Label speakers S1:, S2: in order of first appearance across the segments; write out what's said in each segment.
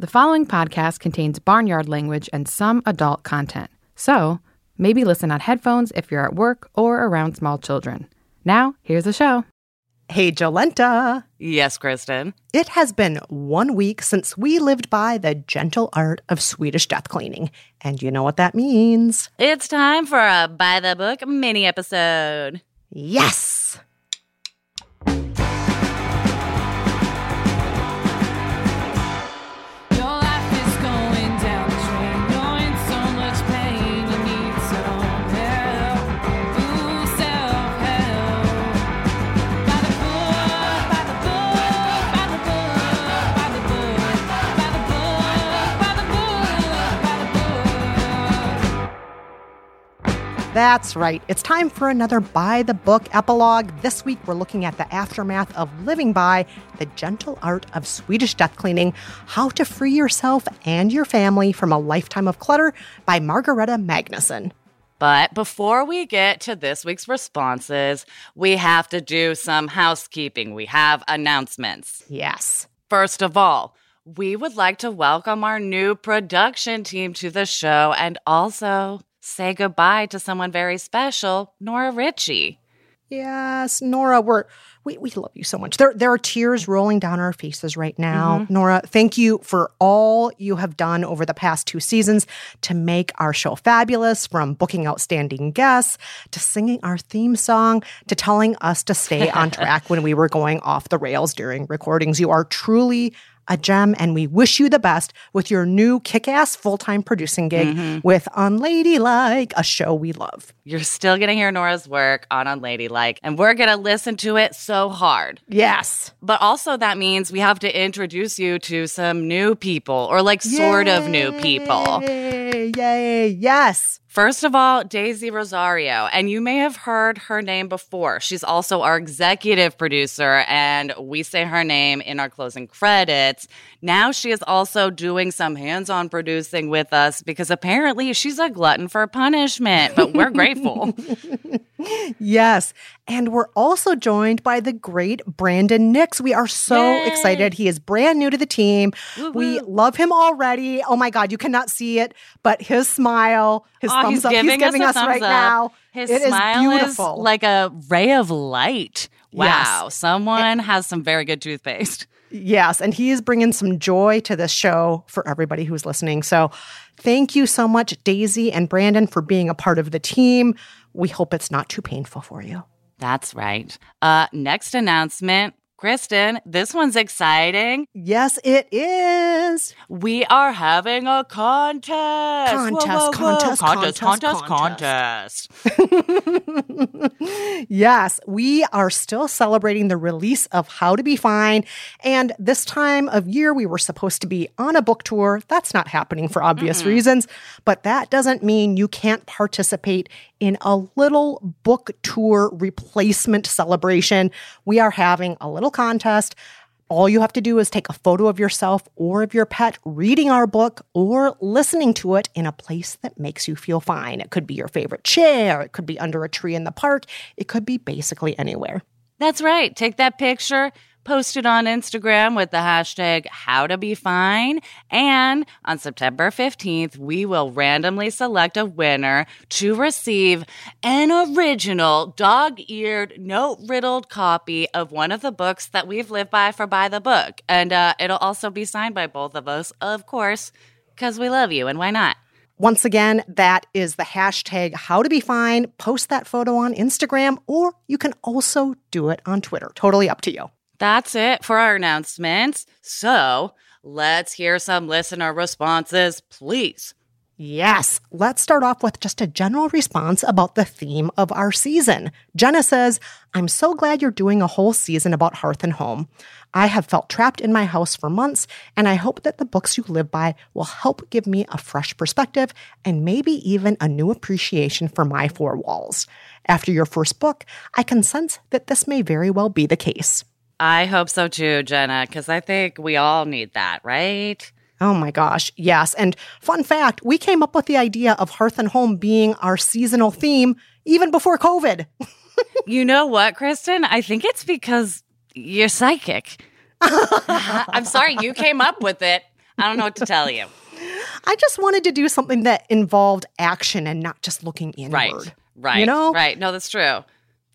S1: The following podcast contains barnyard language and some adult content. So, maybe listen on headphones if you're at work or around small children. Now, here's the show.
S2: Hey, Jolenta.
S3: Yes, Kristen.
S2: It has been one week since we lived by the gentle art of Swedish death cleaning. And you know what that means?
S3: It's time for a by the book mini episode.
S2: Yes! That's right. It's time for another By the Book epilogue. This week, we're looking at the aftermath of living by the gentle art of Swedish death cleaning How to Free Yourself and Your Family from a Lifetime of Clutter by Margareta Magnusson.
S3: But before we get to this week's responses, we have to do some housekeeping. We have announcements.
S2: Yes.
S3: First of all, we would like to welcome our new production team to the show and also say goodbye to someone very special, Nora Ritchie.
S2: Yes, Nora, we're we, we love you so much. There there are tears rolling down our faces right now. Mm-hmm. Nora, thank you for all you have done over the past two seasons to make our show fabulous, from booking outstanding guests to singing our theme song to telling us to stay on track when we were going off the rails during recordings. You are truly a gem, and we wish you the best with your new kick ass full time producing gig mm-hmm. with Unladylike, a show we love.
S3: You're still going to hear Nora's work on Unladylike, and we're going to listen to it so hard.
S2: Yes.
S3: But also, that means we have to introduce you to some new people, or like sort of new people.
S2: Yay, yay, yes.
S3: First of all, Daisy Rosario, and you may have heard her name before. She's also our executive producer, and we say her name in our closing credits. Now she is also doing some hands on producing with us because apparently she's a glutton for punishment, but we're grateful.
S2: Yes. And we're also joined by the great Brandon Nix. We are so
S3: Yay.
S2: excited. He is brand new to the team. We love him already. Oh my God, you cannot see it, but his smile, his thumbs
S3: he's
S2: up,
S3: giving,
S2: he's giving
S3: us,
S2: us, right
S3: up.
S2: now.
S3: His
S2: It is
S3: smile is
S2: beautiful.
S3: like a ray of light. Wow,
S2: Yes.
S3: someone has some very good toothpaste.
S2: Yes, and he is bringing some joy to this show for everybody who's listening. So, thank you so much, Daisy and Brandon, for being a part of the team. We hope it's not too painful for you.
S3: That's right. Uh, next announcement, Kristen. This one's exciting.
S2: Yes, it is.
S3: We are having a contest.
S2: Contest,
S3: whoa, whoa.
S2: contest,
S3: contest,
S2: contest,
S3: contest, contest.
S2: Yes, we are still celebrating the release of How to Be Fine. And this time of year, we were supposed to be on a book tour. That's not happening for obvious reasons, but that doesn't mean you can't participate in a little book tour replacement celebration. We are having a little contest. All you have to do is take a photo of yourself or of your pet reading our book or listening to it in a place that makes you feel fine. It could be your favorite chair, it could be under a tree in the park, it could be basically anywhere.
S3: That's right. Take that picture, post it on Instagram with the hashtag how to be fine. And on September 15th, we will randomly select a winner to receive an original dog eared, note riddled copy of one of the books that we've lived by for By the Book. And uh, it'll also be signed by both of us, of course, because we love you and why not?
S2: Once again, that is the hashtag how to be fine. Post that photo on Instagram, or you can also do it on Twitter. Totally up to you.
S3: That's it for our announcements. So let's hear some listener responses, please.
S2: Yes, let's start off with just a general response about the theme of our season. Jenna says, I'm so glad you're doing a whole season about hearth and home. I have felt trapped in my house for months, and I hope that the books you live by will help give me a fresh perspective and maybe even a new appreciation for my four walls. After your first book, I can sense that this may very well be the case.
S3: I hope so too, Jenna, because I think we all need that, right?
S2: Oh my gosh, yes. And fun fact, we came up with the idea of hearth and home being our seasonal theme even before COVID.
S3: you know what, Kristen? I think it's because you're psychic. I'm sorry, you came up with it. I don't know what to tell you.
S2: I just wanted to do something that involved action and not just looking inward.
S3: Right. Right.
S2: You know?
S3: Right. No, that's true.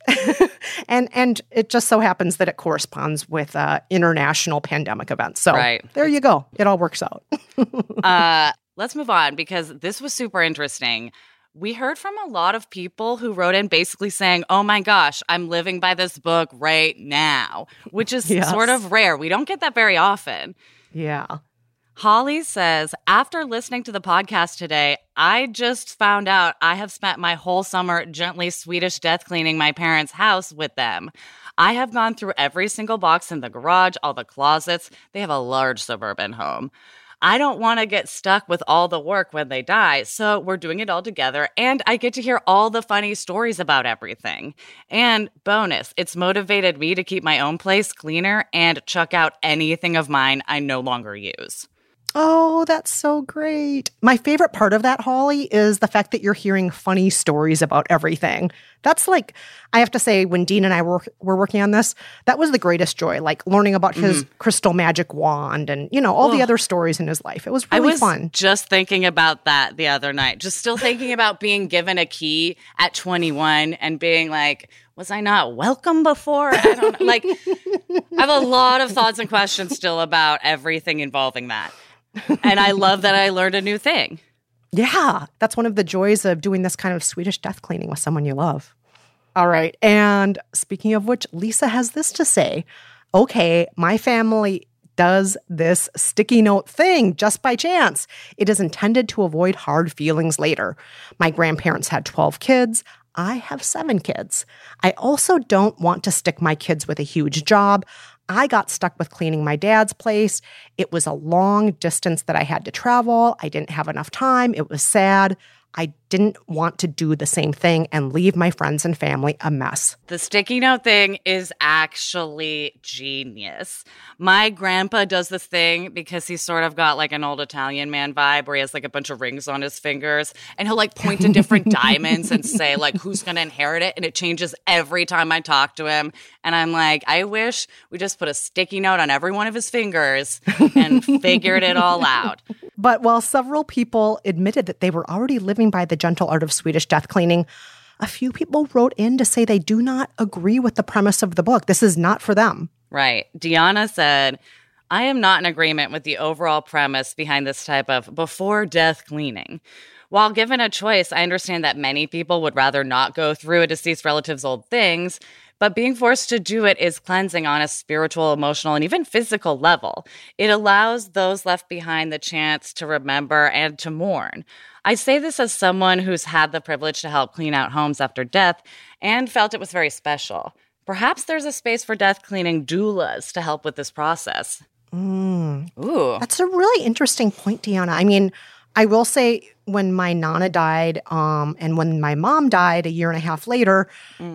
S2: and and it just so happens that it corresponds with uh, international pandemic events. So
S3: Right.
S2: there you go. It all works out.
S3: Uh, let's move on because this was super interesting. We heard from a lot of people who wrote in basically saying, Oh my gosh, I'm living by this book right now, which is
S2: Yes.
S3: sort of rare. We don't get that very often.
S2: yeah.
S3: Holly says, after listening to the podcast today, I just found out I have spent my whole summer gently Swedish death cleaning my parents' house with them. I have gone through every single box in the garage, all the closets. They have a large suburban home. I don't want to get stuck with all the work when they die, so we're doing it all together, and I get to hear all the funny stories about everything. And bonus, it's motivated me to keep my own place cleaner and chuck out anything of mine I no longer use.
S2: Oh, that's so great. My favorite part of that, Holly, is the fact that you're hearing funny stories about everything. That's like, I have to say, when Dean and I were, were working on this, that was the greatest joy, like learning about his mm-hmm. crystal magic wand and, you know, all the other stories in his life. It was
S3: I
S2: really
S3: was
S2: fun.
S3: just thinking about that the other night. Just still thinking about being given a key at 21 and being like, was I not welcome before? I don't know. Like, I have a lot of thoughts and questions still about everything involving that. And I love that I learned a new thing.
S2: Yeah, that's one of the joys of doing this kind of Swedish death cleaning with someone you love. All right. And speaking of which, Lisa has this to say Okay, my family does this sticky note thing just by chance. It is intended to avoid hard feelings later. My grandparents had 12 kids. I have seven kids. I also don't want to stick my kids with a huge job. I got stuck with cleaning my dad's place. It was a long distance that I had to travel. I didn't have enough time. It was sad. I didn't want to do the same thing and leave my friends and family a mess.
S3: The sticky note thing is actually genius. My grandpa does this thing because he's sort of got like an old Italian man vibe where he has like a bunch of rings on his fingers and he'll like point to different diamonds and say like who's going to inherit it and it changes every time I talk to him and I'm like I wish we just put a sticky note on every one of his fingers and figured it all out.
S2: But while several people admitted that they were already living by the gentle art of Swedish death cleaning, a few people wrote in to say they do not agree with the premise of the book. This is not for them.
S3: Right. Deanna said, I am not in agreement with the overall premise behind this type of before death cleaning. While given a choice, I understand that many people would rather not go through a deceased relative's old things, but being forced to do it is cleansing on a spiritual, emotional, and even physical level. It allows those left behind the chance to remember and to mourn. I say this as someone who's had the privilege to help clean out homes after death and felt it was very special. Perhaps there's a space for death cleaning doulas to help with this process. Ooh.
S2: That's a really interesting point, Deanna. I mean, I will say when my nana died, um, and when my mom died a year and a half later,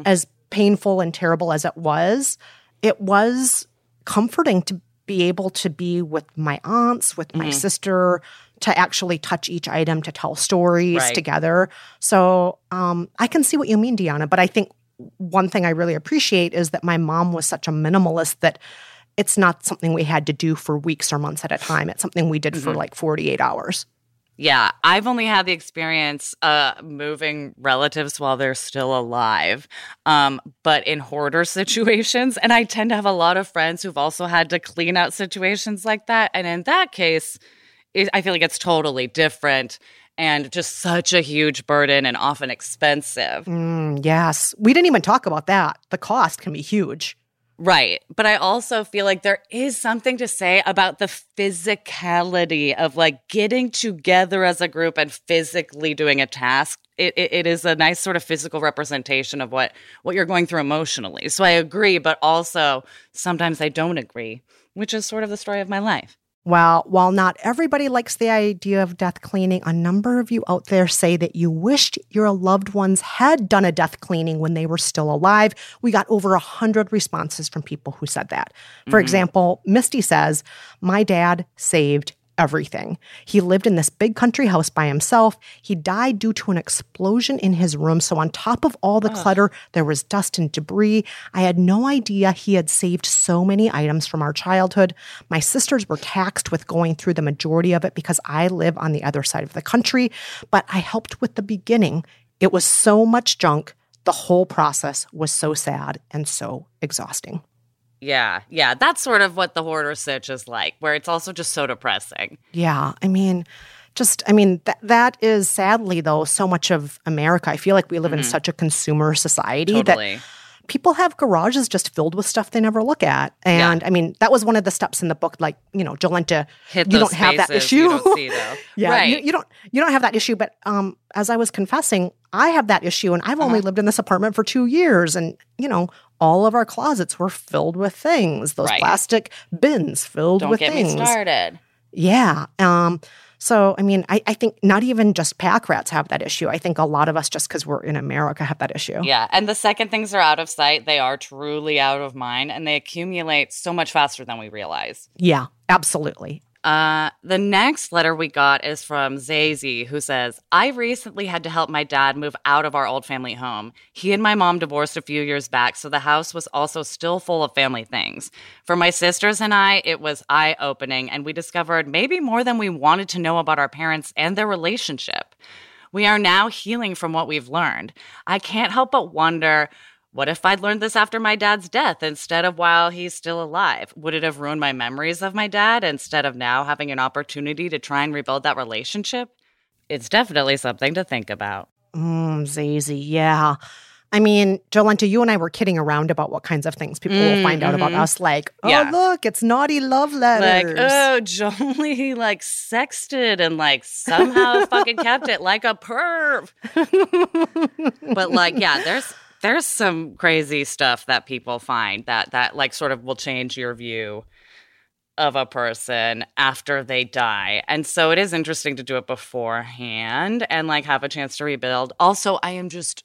S2: as painful and terrible as it was, it was comforting to be able to be with my aunts, with my sister, to actually touch each item, to tell stories
S3: Right.
S2: together. So um, I can see what you mean, Deanna. But I think one thing I really appreciate is that my mom was such a minimalist that it's not something we had to do for weeks or months at a time. It's something we did for
S3: Mm-hmm.
S2: like 48 hours.
S3: Yeah, I've only had the experience uh, moving relatives while they're still alive, um, but in hoarder situations. And I tend to have a lot of friends who've also had to clean out situations like that. And in that case, it, I feel like it's totally different and just such a huge burden and often expensive.
S2: Mm, yes. We didn't even talk about that. The cost can be huge.
S3: Right. But I also feel like there is something to say about the physicality of like getting together as a group and physically doing a task. It, it, it is a nice sort of physical representation of what, what you're going through emotionally. So I agree, but also sometimes I don't agree, which is sort of the story of my life.
S2: Well, while not everybody likes the idea of death cleaning, a number of you out there say that you wished your loved ones had done a death cleaning when they were still alive. We got over a hundred responses from people who said that. For mm-hmm. example, Misty says, My dad saved everything. He lived in this big country house by himself. He died due to an explosion in his room. So, on top of all the clutter, there was dust and debris. I had no idea he had saved so many items from our childhood. My sisters were taxed with going through the majority of it because I live on the other side of the country, but I helped with the beginning. It was so much junk. The whole process was so sad and so exhausting.
S3: Yeah. Yeah. That's sort of what the hoarder sitch is like, where it's also just so depressing.
S2: Yeah, I mean, just I mean that that is sadly though so much of America. I feel like we live in such a consumer society
S3: Mm-hmm. Totally.
S2: that people have garages just filled with stuff they never look at. And I mean, that was one of the steps in the book like, you know, Jolenta,
S3: Hit
S2: you don't have that issue.
S3: you don't see, though.
S2: yeah,
S3: Right.
S2: you, you don't you don't have that issue, but um as I was confessing, I have that issue and I've
S3: Uh-huh.
S2: only lived in this apartment for 2 years and, you know, all of our closets were filled with things. Those
S3: Right.
S2: plastic bins filled
S3: Don't
S2: with
S3: get
S2: things.
S3: me started.
S2: Yeah. Um, so, I mean, I, I think not even just pack rats have that issue. I think a lot of us, just because we're in America, have that issue.
S3: Yeah. And the second things are out of sight, they are truly out of mind and they accumulate so much faster than we realize.
S2: Yeah, absolutely.
S3: Uh, the next letter we got is from Zazie, who says, I recently had to help my dad move out of our old family home. He and my mom divorced a few years back, so the house was also still full of family things. For my sisters and I, it was eye opening, and we discovered maybe more than we wanted to know about our parents and their relationship. We are now healing from what we've learned. I can't help but wonder what if I'd learned this after my dad's death instead of while he's still alive? Would it have ruined my memories of my dad instead of now having an opportunity to try and rebuild that relationship? It's definitely something to think about.
S2: Mm, Zazie, yeah. I mean, Jolenta, you and I were kidding around about what kinds of things people will find out about us. Like, oh,
S3: Yeah.
S2: look, it's naughty love letters.
S3: Like, oh, Jolie like sexted and like somehow fucking kept it like a perv. but like, yeah, there's there's some crazy stuff that people find that that like sort of will change your view of a person after they die. And so it is interesting to do it beforehand and like have a chance to rebuild. Also, I am just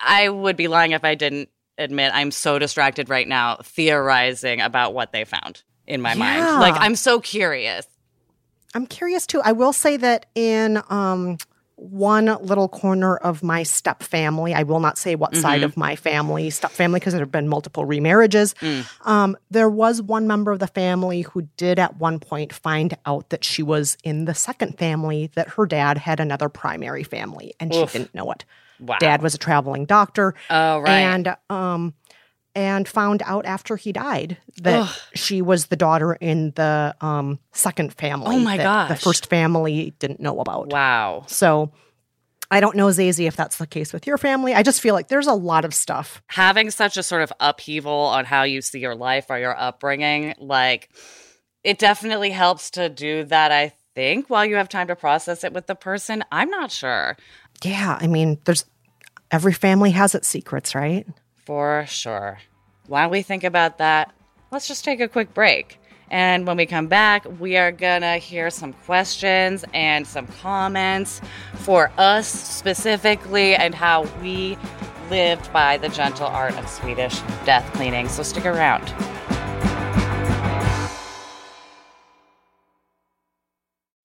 S3: I would be lying if I didn't admit I'm so distracted right now theorizing about what they found in my
S2: Yeah.
S3: mind. Like I'm so curious.
S2: I'm curious too. I will say that in um, one little corner of my step family, I will not say what side of my family, step family, because there have been multiple remarriages. Um, there was one member of the family who did at one point find out that she was in the second family, that her dad had another primary family, and she didn't know it.
S3: Wow.
S2: Dad was a traveling doctor.
S3: Oh, right.
S2: And um and found out after he died that she was the daughter in the um second family.
S3: Oh, my
S2: that The first family didn't know about.
S3: Wow.
S2: So I don't know, Zazie, if that's the case with your family. I just feel like there's a lot of stuff.
S3: Having such a sort of upheaval on how you see your life or your upbringing, like it definitely helps to do that, I think, while you have time to process it with the person. I'm not sure.
S2: Yeah, I mean, there's every family has its secrets, right?
S3: For sure. While we think about that, let's just take a quick break. And when we come back, we are gonna hear some questions and some comments for us specifically and how we lived by the gentle art of Swedish death cleaning. So stick around.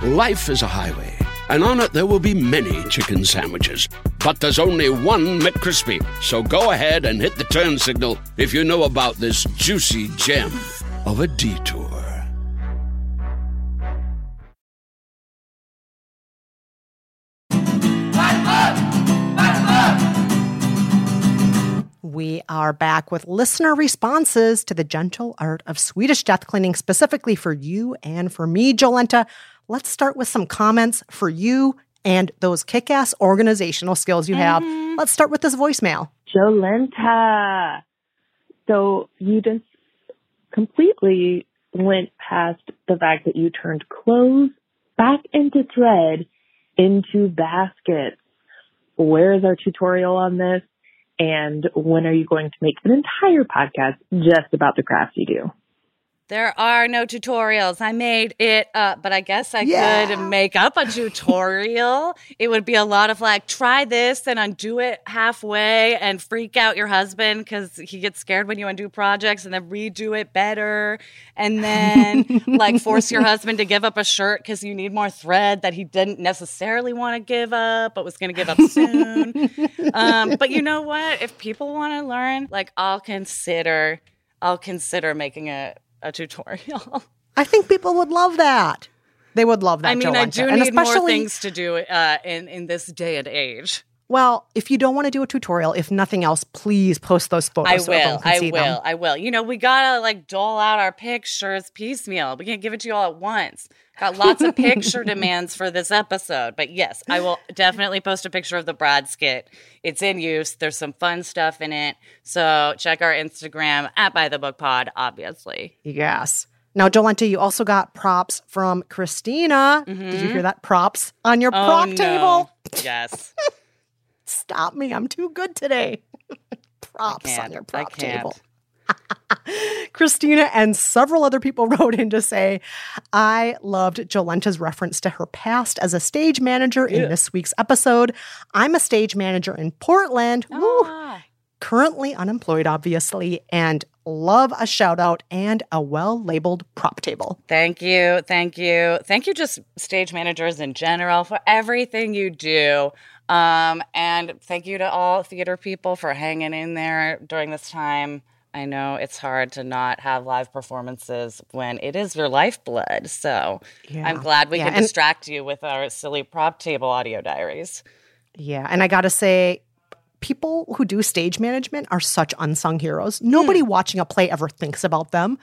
S4: Life is a highway, and on it there will be many chicken sandwiches. But there's only one McCrispy. So go ahead and hit the turn signal if you know about this juicy gem of a detour.
S2: We are back with listener responses to the gentle art of Swedish death cleaning, specifically for you and for me, Jolenta. Let's start with some comments for you and those kick ass organizational skills you have. Mm-hmm. Let's start with this voicemail.
S5: Jolenta. So you just completely went past the fact that you turned clothes back into thread into baskets. Where is our tutorial on this? And when are you going to make an entire podcast just about the crafts you do?
S3: There are no tutorials. I made it up, but I guess I
S2: Yeah.
S3: could make up a tutorial. it would be a lot of like, try this and undo it halfway and freak out your husband because he gets scared when you undo projects and then redo it better. And then like force your husband to give up a shirt because you need more thread that he didn't necessarily want to give up, but was going to give up soon. um, but you know what? If people want to learn, like, I'll consider. I'll consider making a, a tutorial.
S2: I think people would love that. They would love that.
S3: I mean, I do need more things to do uh, in in this day and age.
S2: Well, if you don't want to do a tutorial, if nothing else, please post those photos.
S3: I
S2: so
S3: will. I will.
S2: them.
S3: I will. You know, we gotta like dole out our pictures piecemeal. We can't give it to you all at once. Got lots of picture demands for this episode, but yes, I will definitely post a picture of the Brad skit. It's in use. There's some fun stuff in it. So check our Instagram at By the Book Pod. Obviously,
S2: Yes. Now, Jolenta, you also got props from Christina. Did you hear that? Props on your prop
S3: Mm-hmm. Oh, no.
S2: table.
S3: Yes.
S2: Stop me. I'm too good today. props on your prop table. Christina and several other people wrote in to say, I loved Jolenta's reference to her past as a stage manager in this week's episode. I'm a stage manager in Portland. Woo.
S3: Ah.
S2: currently unemployed, obviously, and love a shout out and a well labeled prop table.
S3: Thank you. Thank you. Thank you, just stage managers in general, for everything you do. Um, and thank you to all theater people for hanging in there during this time. I know it's hard to not have live performances when it is your lifeblood. So
S2: Yeah.
S3: I'm glad we
S2: Yeah,
S3: can
S2: and-
S3: distract you with our silly prop table audio diaries.
S2: Yeah. And I got to say, people who do stage management are such unsung heroes. Nobody
S3: Hmm.
S2: watching a play ever thinks about them.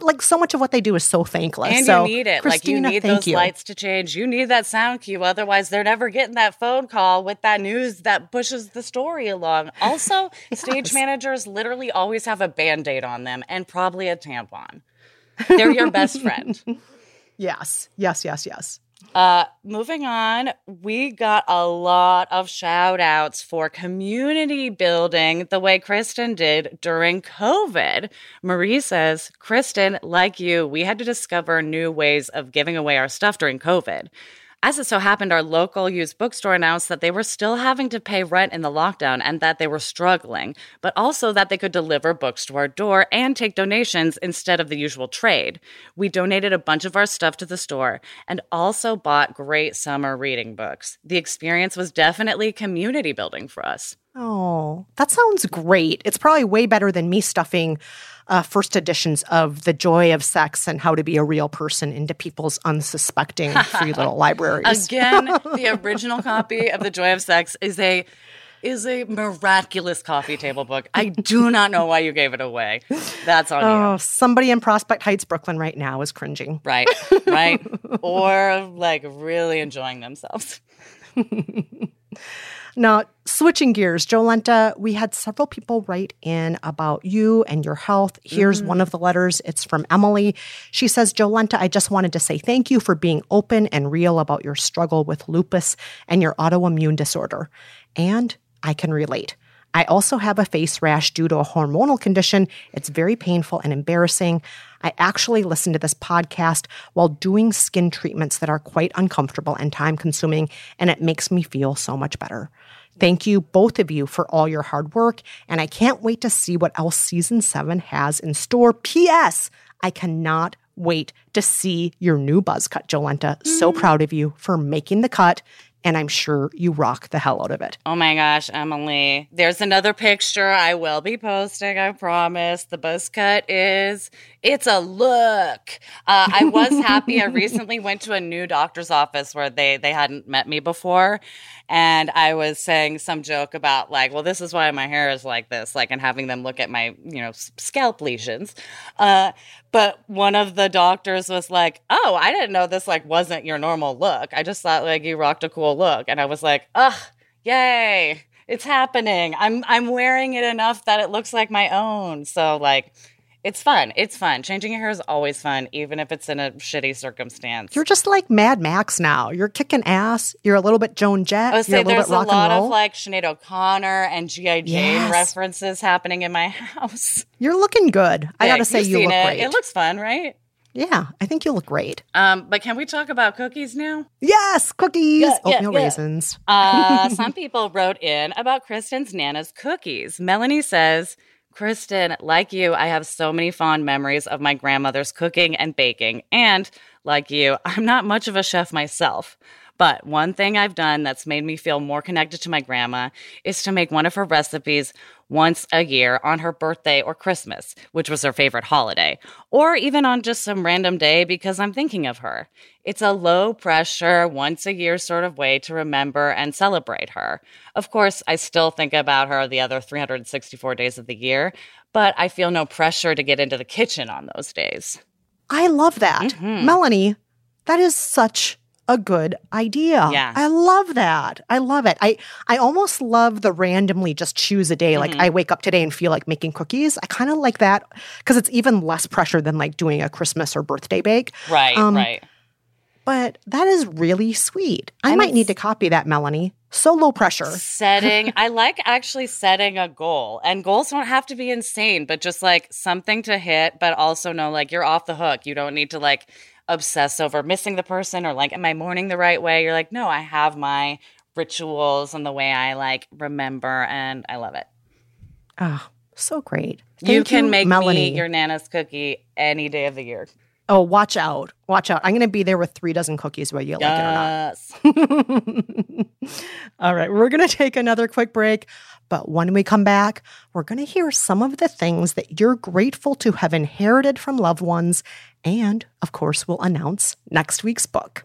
S2: Like so much of what they do is so thankless.
S3: And
S2: so,
S3: you need it.
S2: Christina,
S3: like you need those
S2: you.
S3: lights to change. You need that sound cue. Otherwise, they're never getting that phone call with that news that pushes the story along. Also, stage managers literally always have a band-aid on them and probably a tampon. They're your best friend.
S2: Yes. Yes. Yes. Yes.
S3: Uh, moving on, we got a lot of shout outs for community building the way Kristen did during COVID. Marie says, Kristen, like you, we had to discover new ways of giving away our stuff during COVID. As it so happened, our local used bookstore announced that they were still having to pay rent in the lockdown and that they were struggling, but also that they could deliver books to our door and take donations instead of the usual trade. We donated a bunch of our stuff to the store and also bought great summer reading books. The experience was definitely community building for us.
S2: Oh, that sounds great. It's probably way better than me stuffing uh, first editions of The Joy of Sex and How to Be a Real Person into people's unsuspecting free little libraries.
S3: Again, the original copy of The Joy of Sex is a is a miraculous coffee table book. I do not know why you gave it away. That's on
S2: Oh,
S3: you.
S2: somebody in Prospect Heights, Brooklyn, right now is cringing.
S3: Right, right. or like really enjoying themselves.
S2: Now, switching gears, Jolenta, we had several people write in about you and your health. Here's one mm-hmm. of the letters. It's from Emily. She says, Jolenta, I just wanted to say thank you for being open and real about your struggle with lupus and your autoimmune disorder. And I can relate. I also have a face rash due to a hormonal condition. It's very painful and embarrassing. I actually listen to this podcast while doing skin treatments that are quite uncomfortable and time consuming, and it makes me feel so much better. Thank you, both of you, for all your hard work, and I can't wait to see what else season seven has in store. P.S. I cannot wait to see your new buzz cut, Jolenta. So mm-hmm. proud of you for making the cut, and I'm sure you rock the hell out of it.
S3: Oh my gosh, Emily. There's another picture I will be posting, I promise. The buzz cut is it's a look. Uh, I was happy. I recently went to a new doctor's office where they they hadn't met me before. And I was saying some joke about like, well, this is why my hair is like this, like, and having them look at my, you know, scalp lesions. Uh, but one of the doctors was like, "Oh, I didn't know this like wasn't your normal look. I just thought like you rocked a cool look." And I was like, "Ugh, yay! It's happening. I'm I'm wearing it enough that it looks like my own." So like, it's fun. It's fun. Changing your hair is always fun, even if it's in a shitty circumstance.
S2: You're just like Mad Max now. You're kicking ass. You're a little bit Joan Jett.
S3: I would
S2: You're
S3: say
S2: a
S3: there's a lot of like Sinead O'Connor and G.I. Jane
S2: Yes.
S3: references happening in my house.
S2: You're looking good. I
S3: Yeah,
S2: gotta say, you look
S3: it.
S2: great.
S3: It looks fun, right?
S2: yeah, I think you look great.
S3: Um, but can we talk about cookies now?
S2: Yes, cookies,
S3: Yeah, yeah,
S2: oatmeal
S3: yeah.
S2: raisins.
S3: Uh, some people wrote in about Kristen's Nana's cookies. Melanie says, Kristen, like you, I have so many fond memories of my grandmother's cooking and baking. And like you, I'm not much of a chef myself. But one thing I've done that's made me feel more connected to my grandma is to make one of her recipes once a year on her birthday or Christmas, which was her favorite holiday, or even on just some random day because I'm thinking of her. It's a low pressure, once a year sort of way to remember and celebrate her. Of course, I still think about her the other 364 days of the year, but I feel no pressure to get into the kitchen on those days.
S2: I love that,
S3: Mm-hmm.
S2: Melanie. That is such a good idea.
S3: Yeah.
S2: I love that. I love it. I I almost love the randomly just choose a day.
S3: Mm-hmm.
S2: Like I wake up today and feel like making cookies. I kind of like that because it's even less pressure than like doing a Christmas or birthday bake.
S3: Right,
S2: Um,
S3: right.
S2: But that is really sweet. I
S3: And
S2: might need to copy that, Melanie. So low pressure.
S3: setting i like actually setting a goal and goals don't have to be insane but just like something to hit but also know like you're off the hook you don't need to like obsess over missing the person or like am i mourning the right way you're like no i have my rituals and the way i like remember and i love it
S2: Oh, so great.
S3: you
S2: Thank
S3: can make
S2: Melanie.
S3: me your nana's cookie any day of the year
S2: Oh, watch out. Watch out. I'm going to be there with three dozen cookies, whether you like it or not. All right, we're going to take another quick break. But when we come back, we're going to hear some of the things that you're grateful to have inherited from loved ones. And of course, we'll announce next week's book.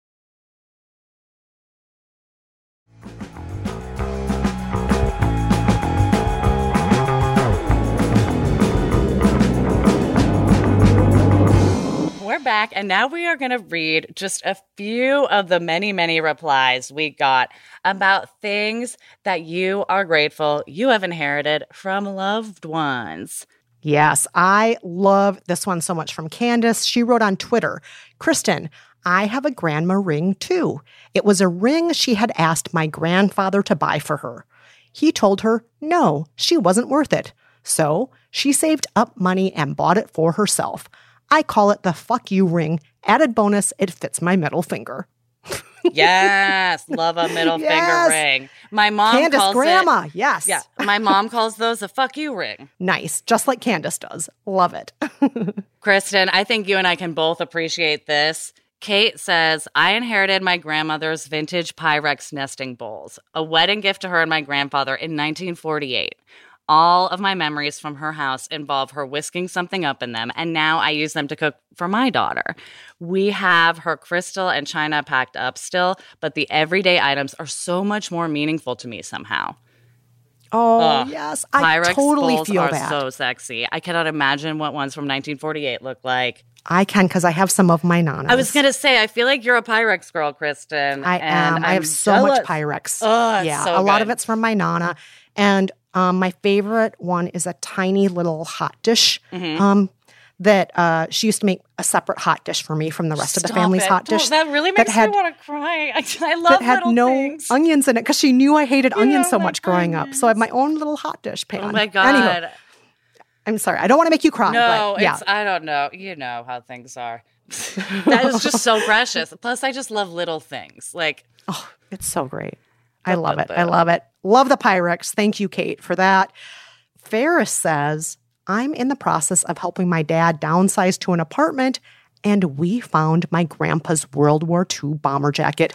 S3: We're back, and now we are going to read just a few of the many, many replies we got about things that you are grateful you have inherited from loved ones.
S2: Yes, I love this one so much from Candace. She wrote on Twitter Kristen, I have a grandma ring too. It was a ring she had asked my grandfather to buy for her. He told her no, she wasn't worth it. So she saved up money and bought it for herself. I call it the fuck you ring. Added bonus, it fits my middle finger.
S3: Yes, love a middle
S2: Yes.
S3: finger ring. My mom
S2: Candace
S3: calls
S2: grandma,
S3: it.
S2: yes.
S3: Yeah, my mom calls those a fuck you ring.
S2: Nice, just like Candace does. Love it.
S3: Kristen, I think you and I can both appreciate this. Kate says, I inherited my grandmother's vintage Pyrex nesting bowls, a wedding gift to her and my grandfather in 1948. All of my memories from her house involve her whisking something up in them, and now I use them to cook for my daughter. We have her crystal and china packed up still, but the everyday items are so much more meaningful to me somehow.
S2: Oh,
S3: Ugh.
S2: yes. I
S3: Pyrex
S2: totally
S3: bowls
S2: feel
S3: are
S2: that.
S3: so sexy. I cannot imagine what ones from 1948 look like.
S2: I can because I have some of my nanas.
S3: I was gonna say, I feel like you're a Pyrex girl, Kristen.
S2: I
S3: and
S2: am. I have so much. Pyrex.
S3: Oh,
S2: yeah,
S3: so
S2: a lot of it's from my nana, and um, my favorite one is a tiny little hot dish.
S3: Mm-hmm.
S2: Um, that uh, she used to make a separate hot dish for me from the rest of the family's
S3: it.
S2: hot
S3: Don't-
S2: dish.
S3: That really
S2: that
S3: makes
S2: had-
S3: me want to cry. I, I love
S2: that had no
S3: things.
S2: onions in it because she knew I hated onions so
S3: my
S2: much growing up. So I have my own little hot dish pan.
S3: oh my
S2: Anywho,
S3: god!
S2: I'm sorry. I don't want to make you cry.
S3: no,
S2: but yeah.
S3: it's I don't know. You know how things are. that is just so precious. Plus, I just love little things. Like
S2: Oh, it's so great. I love it. I love it. Love the Pyrex. Thank you, Kate, for that. Ferris says, I'm in the process of helping my dad downsize to an apartment, and we found my grandpa's World War II bomber jacket,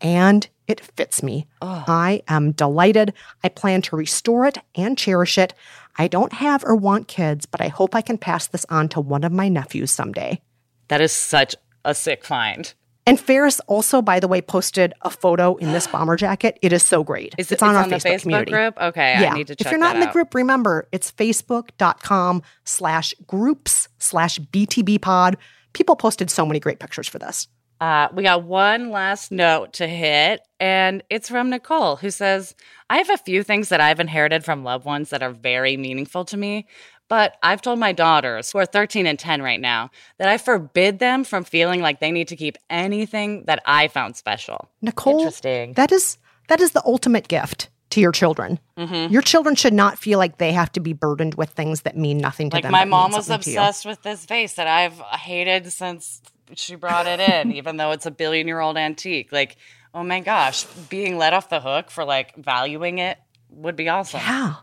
S2: and it fits me. I am delighted. I plan to restore it and cherish it. I don't have or want kids, but I hope I can pass this on to one of my nephews someday.
S3: that is such a sick find.
S2: And Ferris also, by the way, posted a photo in this bomber jacket. It is so great.
S3: Is
S2: it's
S3: it
S2: on
S3: it's
S2: our
S3: on
S2: Facebook,
S3: Facebook
S2: community.
S3: group? Okay,
S2: yeah.
S3: I need to
S2: if you're not in the
S3: out.
S2: group, remember it's facebook.com slash groups slash BTB pod. People posted so many great pictures for this.
S3: Uh, we got one last note to hit, and it's from Nicole, who says, I have a few things that I've inherited from loved ones that are very meaningful to me, but I've told my daughters, who are 13 and 10 right now, that I forbid them from feeling like they need to keep anything that I found special.
S2: Nicole,
S3: Interesting.
S2: that is that is the ultimate gift to your children.
S3: Mm-hmm.
S2: Your children should not feel like they have to be burdened with things that mean nothing to
S3: Like
S2: them.
S3: my mom
S2: mean
S3: was
S2: something to you.
S3: obsessed with this vase that I've hated since she brought it in, even though it's a billion year old antique. Like, oh my gosh, being let off the hook for like valuing it would be awesome.
S2: Yeah.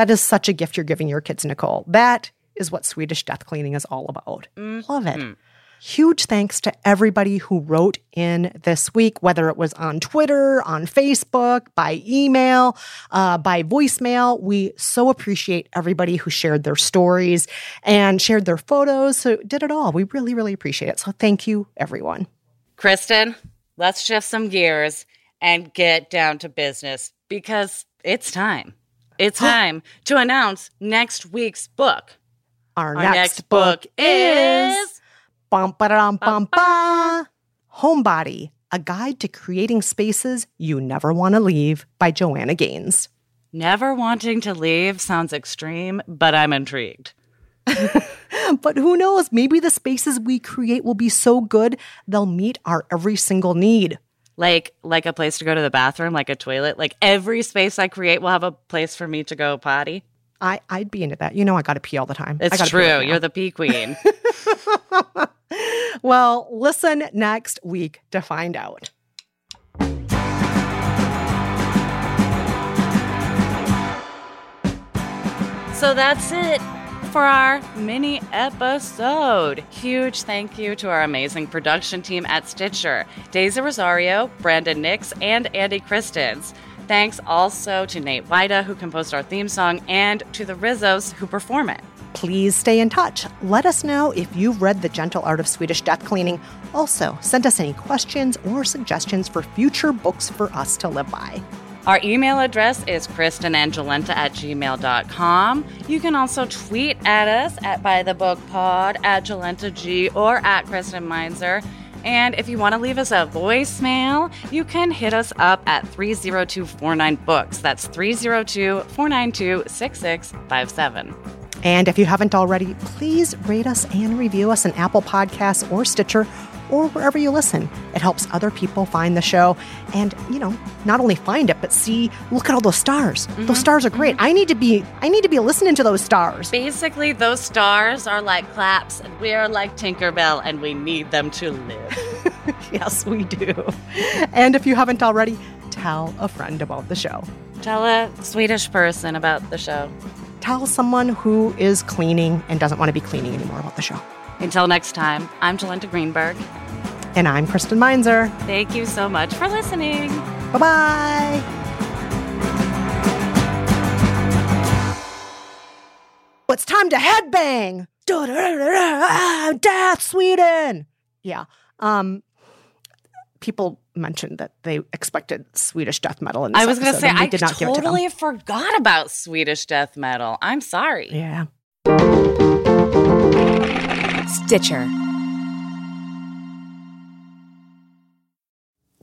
S2: That is such a gift you're giving your kids, Nicole. That is what Swedish death cleaning is all about. Love it. Huge thanks to everybody who wrote in this week, whether it was on Twitter, on Facebook, by email, uh, by voicemail. We so appreciate everybody who shared their stories and shared their photos. So did it all. We really, really appreciate it. So thank you, everyone.
S3: Kristen, let's shift some gears and get down to business because it's time. It's time to announce next week's book.
S2: Our,
S3: Our next, book is
S2: Bum bum ba. Homebody, a guide to creating spaces you never want to leave by Joanna Gaines.
S3: Never Wanting to Leave sounds extreme, but I'm intrigued.
S2: But who knows? Maybe the spaces we create will be so good they'll meet our every single need.
S3: Like like a place to go to the bathroom, like a toilet. Like every space I create will have a place for me to go potty.
S2: I, I'd be into that. You know, I got to pee all the time.
S3: It's true.
S2: right.
S3: You're the pee queen.
S2: well, listen next week to find out.
S3: So that's it for our mini episode. Huge thank you to our amazing production team at Stitcher Daisy Rosario, Brandon Nix, and Andy Christens. Thanks also to Nate Wida, who composed our theme song, and to the Rizzos, who perform it.
S2: Please stay in touch. Let us know if you've read The Gentle Art of Swedish Death Cleaning. Also, send us any questions or suggestions for future books for us to live by.
S3: Our email address is kristenangelenta at gmail.com. You can also tweet at us at bythebookpod, at JolentaG, or at Kristen Meinzer. And if you want to leave us a voicemail, you can hit us up at 30249 Books. That's 302 492 6657.
S2: And if you haven't already, please rate us and review us on Apple Podcasts or Stitcher or wherever you listen. It helps other people find the show and, you know, not only find it, but see, look at all those stars. Those mm-hmm. stars are great. Mm-hmm. I need to be I need to be listening to those stars.
S3: Basically, those stars are like claps, and we are like Tinkerbell, and we need them to live.
S2: yes, we do. And if you haven't already, tell a friend about the show.
S3: Tell a Swedish person about the show.
S2: Tell someone who is cleaning and doesn't want to be cleaning anymore about the show.
S3: Until next time, I'm Jolenta Greenberg.
S2: And I'm Kristen Meinzer.
S3: Thank you so much for listening.
S2: Bye bye. It's time to headbang. Death, Sweden. Yeah. Um, people mentioned that they expected Swedish death metal in this
S3: I was going to say, I
S2: did not give it to
S3: totally forgot about Swedish death metal. I'm sorry.
S2: Yeah.
S1: Stitcher.